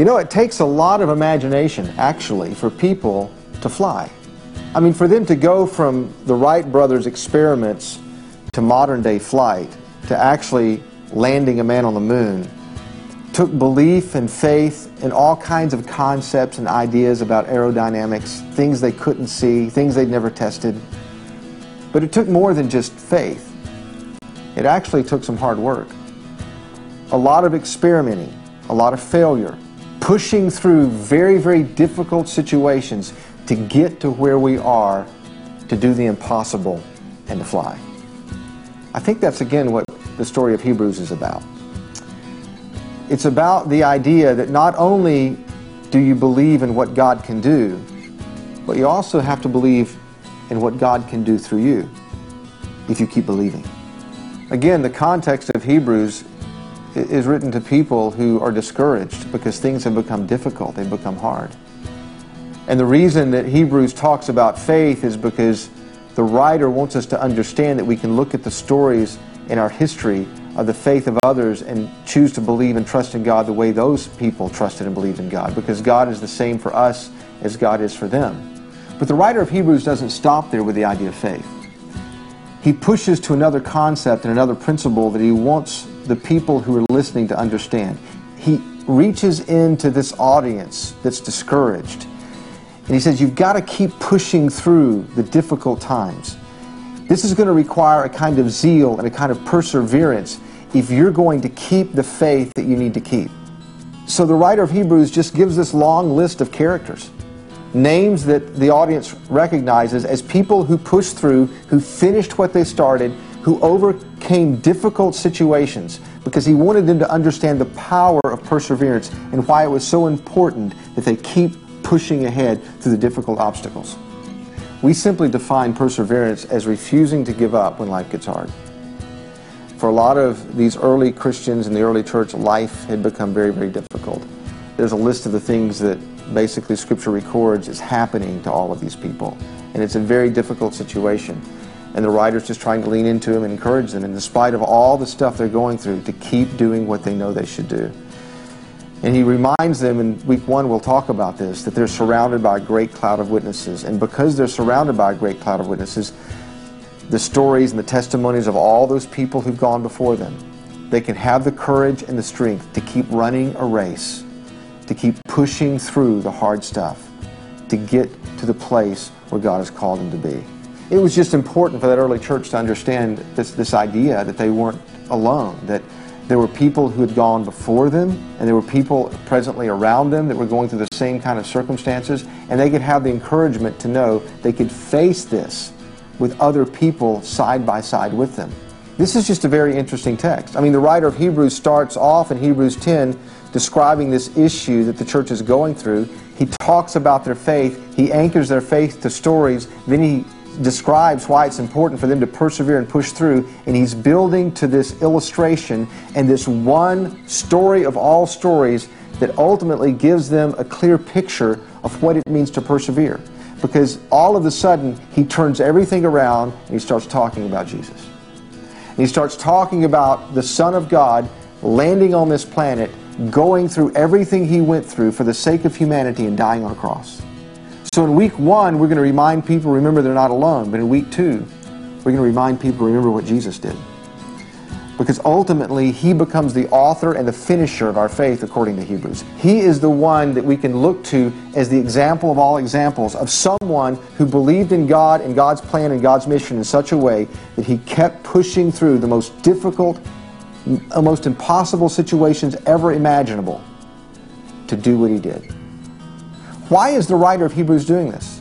You know, it takes a lot of imagination, actually, for people to fly. I mean, for them to go from the Wright brothers' experiments to modern day flight to actually landing a man on the moon took belief and faith in all kinds of concepts and ideas about aerodynamics, things they couldn't see, things they'd never tested. But it took more than just faith. It actually took some hard work. A lot of experimenting, a lot of failure, pushing through very, very difficult situations to get to where we are to do the impossible and to fly. I think that's again what the story of Hebrews is about. It's about the idea that not only do you believe in what God can do, but you also have to believe in what God can do through you if you keep believing. Again, the context of Hebrews is written to people who are discouraged because things have become difficult, they've become hard. And the reason that Hebrews talks about faith is because the writer wants us to understand that we can look at the stories in our history of the faith of others and choose to believe and trust in God the way those people trusted and believed in God because God is the same for us as God is for them. But the writer of Hebrews doesn't stop there with the idea of faith. He pushes to another concept and another principle that he wants the people who are listening to understand. He reaches into this audience that's discouraged. And he says, You've got to keep pushing through the difficult times. This is going to require a kind of zeal and a kind of perseverance if you're going to keep the faith that you need to keep. So the writer of Hebrews just gives this long list of characters, names that the audience recognizes as people who pushed through, who finished what they started, who overcame difficult situations because he wanted them to understand the power of perseverance and why it was so important that they keep pushing ahead through the difficult obstacles. We simply define perseverance as refusing to give up when life gets hard. For a lot of these early Christians in the early church, life had become very, very difficult. There's a list of the things that basically Scripture records is happening to all of these people. And it's a very difficult situation. And the writer's just trying to lean into them and encourage them, in spite of all the stuff they're going through, to keep doing what they know they should do. And he reminds them in week one, we'll talk about this, that they're surrounded by a great cloud of witnesses. And because they're surrounded by a great cloud of witnesses, the stories and the testimonies of all those people who've gone before them, they can have the courage and the strength to keep running a race, to keep pushing through the hard stuff, to get to the place where God has called them to be. It was just important for that early church to understand this, this idea that they weren't alone, that there were people who had gone before them, and there were people presently around them that were going through the same kind of circumstances, and they could have the encouragement to know they could face this with other people side by side with them. This is just a very interesting text. I mean, the writer of Hebrews starts off in Hebrews 10 describing this issue that the church is going through. He talks about their faith, he anchors their faith to stories, then he describes why it's important for them to persevere and push through, and he's building to this illustration and this one story of all stories that ultimately gives them a clear picture of what it means to persevere. Because all of a sudden, he turns everything around and he starts talking about Jesus. And he starts talking about the Son of God landing on this planet, going through everything he went through for the sake of humanity and dying on a cross. So in week one, we're going to remind people, remember they're not alone. But in week two, we're going to remind people, remember what Jesus did. Because ultimately, he becomes the author and the finisher of our faith, according to Hebrews. He is the one that we can look to as the example of all examples of someone who believed in God and God's plan and God's mission in such a way that he kept pushing through the most difficult, uh, most impossible situations ever imaginable to do what he did. Why is the writer of Hebrews doing this?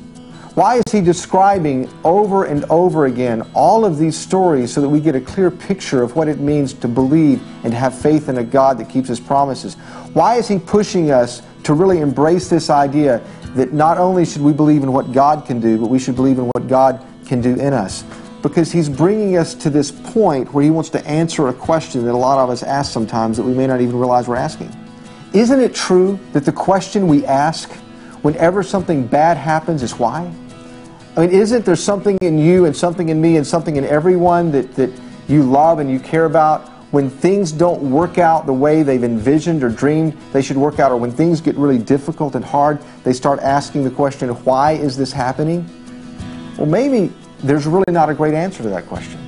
Why is he describing over and over again all of these stories so that we get a clear picture of what it means to believe and have faith in a God that keeps his promises? Why is he pushing us to really embrace this idea that not only should we believe in what God can do, but we should believe in what God can do in us? Because he's bringing us to this point where he wants to answer a question that a lot of us ask sometimes that we may not even realize we're asking. Isn't it true that the question we ask whenever something bad happens is why? I mean, isn't there something in you and something in me and something in everyone that, that you love and you care about when things don't work out the way they've envisioned or dreamed they should work out, or when things get really difficult and hard, they start asking the question, why is this happening? Well, maybe there's really not a great answer to that question.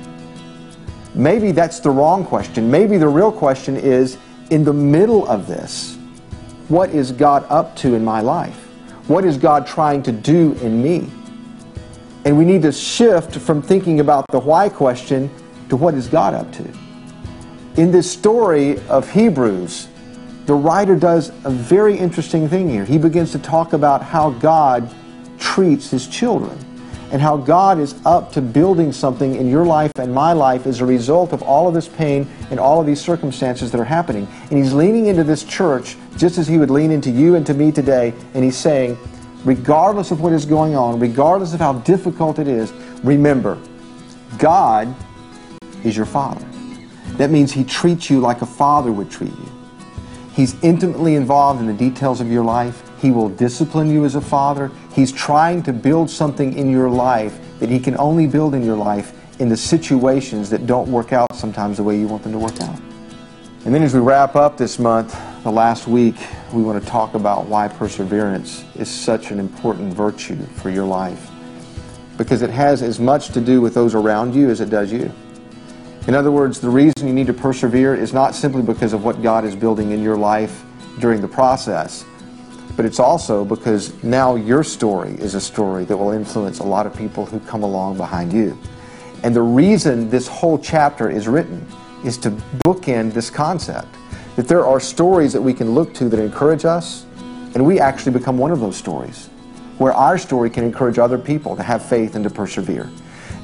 Maybe that's the wrong question. Maybe the real question is, in the middle of this, what is God up to in my life? What is God trying to do in me? And we need to shift from thinking about the why question to what is God up to. In this story of Hebrews, the writer does a very interesting thing here. He begins to talk about how God treats his children and how God is up to building something in your life and my life as a result of all of this pain and all of these circumstances that are happening. And he's leaning into this church just as he would lean into you and to me today, and he's saying, regardless of what is going on, regardless of how difficult it is, remember, God is your Father. That means He treats you like a father would treat you. He's intimately involved in the details of your life. He will discipline you as a father. He's trying to build something in your life that He can only build in your life in the situations that don't work out sometimes the way you want them to work out. And then as we wrap up this month, the last week, we want to talk about why perseverance is such an important virtue for your life. Because it has as much to do with those around you as it does you. In other words, the reason you need to persevere is not simply because of what God is building in your life during the process, but it's also because now your story is a story that will influence a lot of people who come along behind you. And the reason this whole chapter is written is to bookend this concept that there are stories that we can look to that encourage us, and we actually become one of those stories where our story can encourage other people to have faith and to persevere.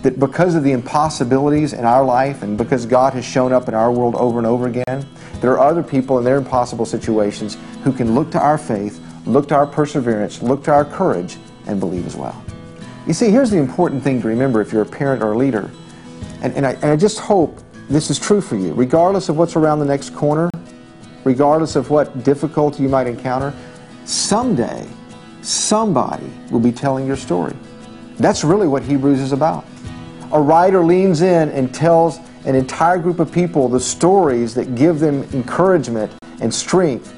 That because of the impossibilities in our life and because God has shown up in our world over and over again, there are other people in their impossible situations who can look to our faith, look to our perseverance, look to our courage, and believe as well. You see, here's the important thing to remember if you're a parent or a leader. And, and, I, and I just hope this is true for you. Regardless of what's around the next corner, regardless of what difficulty you might encounter, someday somebody will be telling your story. That's really what Hebrews is about. A writer leans in and tells an entire group of people the stories that give them encouragement and strength.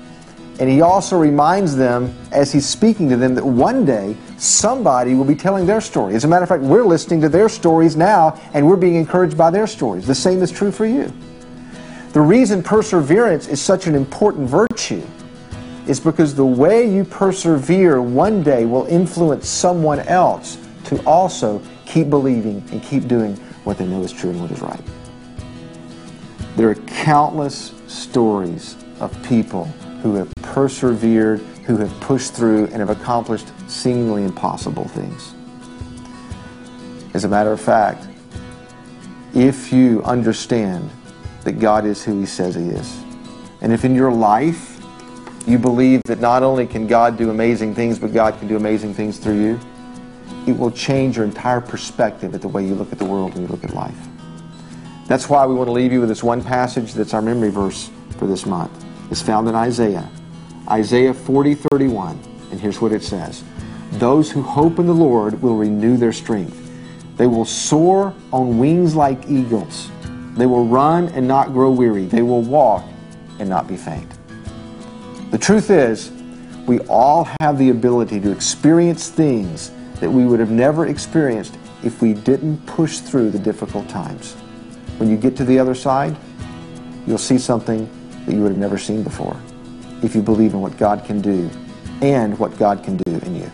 And he also reminds them, as he's speaking to them, that one day somebody will be telling their story. As a matter of fact, we're listening to their stories now, and we're being encouraged by their stories. The same is true for you. The reason perseverance is such an important virtue is because the way you persevere one day will influence someone else to also keep believing and keep doing what they know is true and what is right. There are countless stories of people who have persevered, who have pushed through, and have accomplished seemingly impossible things. As a matter of fact, if you understand that God is who He says He is. And if in your life you believe that not only can God do amazing things, but God can do amazing things through you, it will change your entire perspective at the way you look at the world and you look at life. That's why we want to leave you with this one passage that's our memory verse for this month. It's found in Isaiah. Isaiah 40, 31. And here's what it says. Those who hope in the Lord will renew their strength. They will soar on wings like eagles. They will run and not grow weary. They will walk and not be faint. The truth is, we all have the ability to experience things that we would have never experienced if we didn't push through the difficult times. When you get to the other side, you'll see something that you would have never seen before if you believe in what God can do and what God can do in you.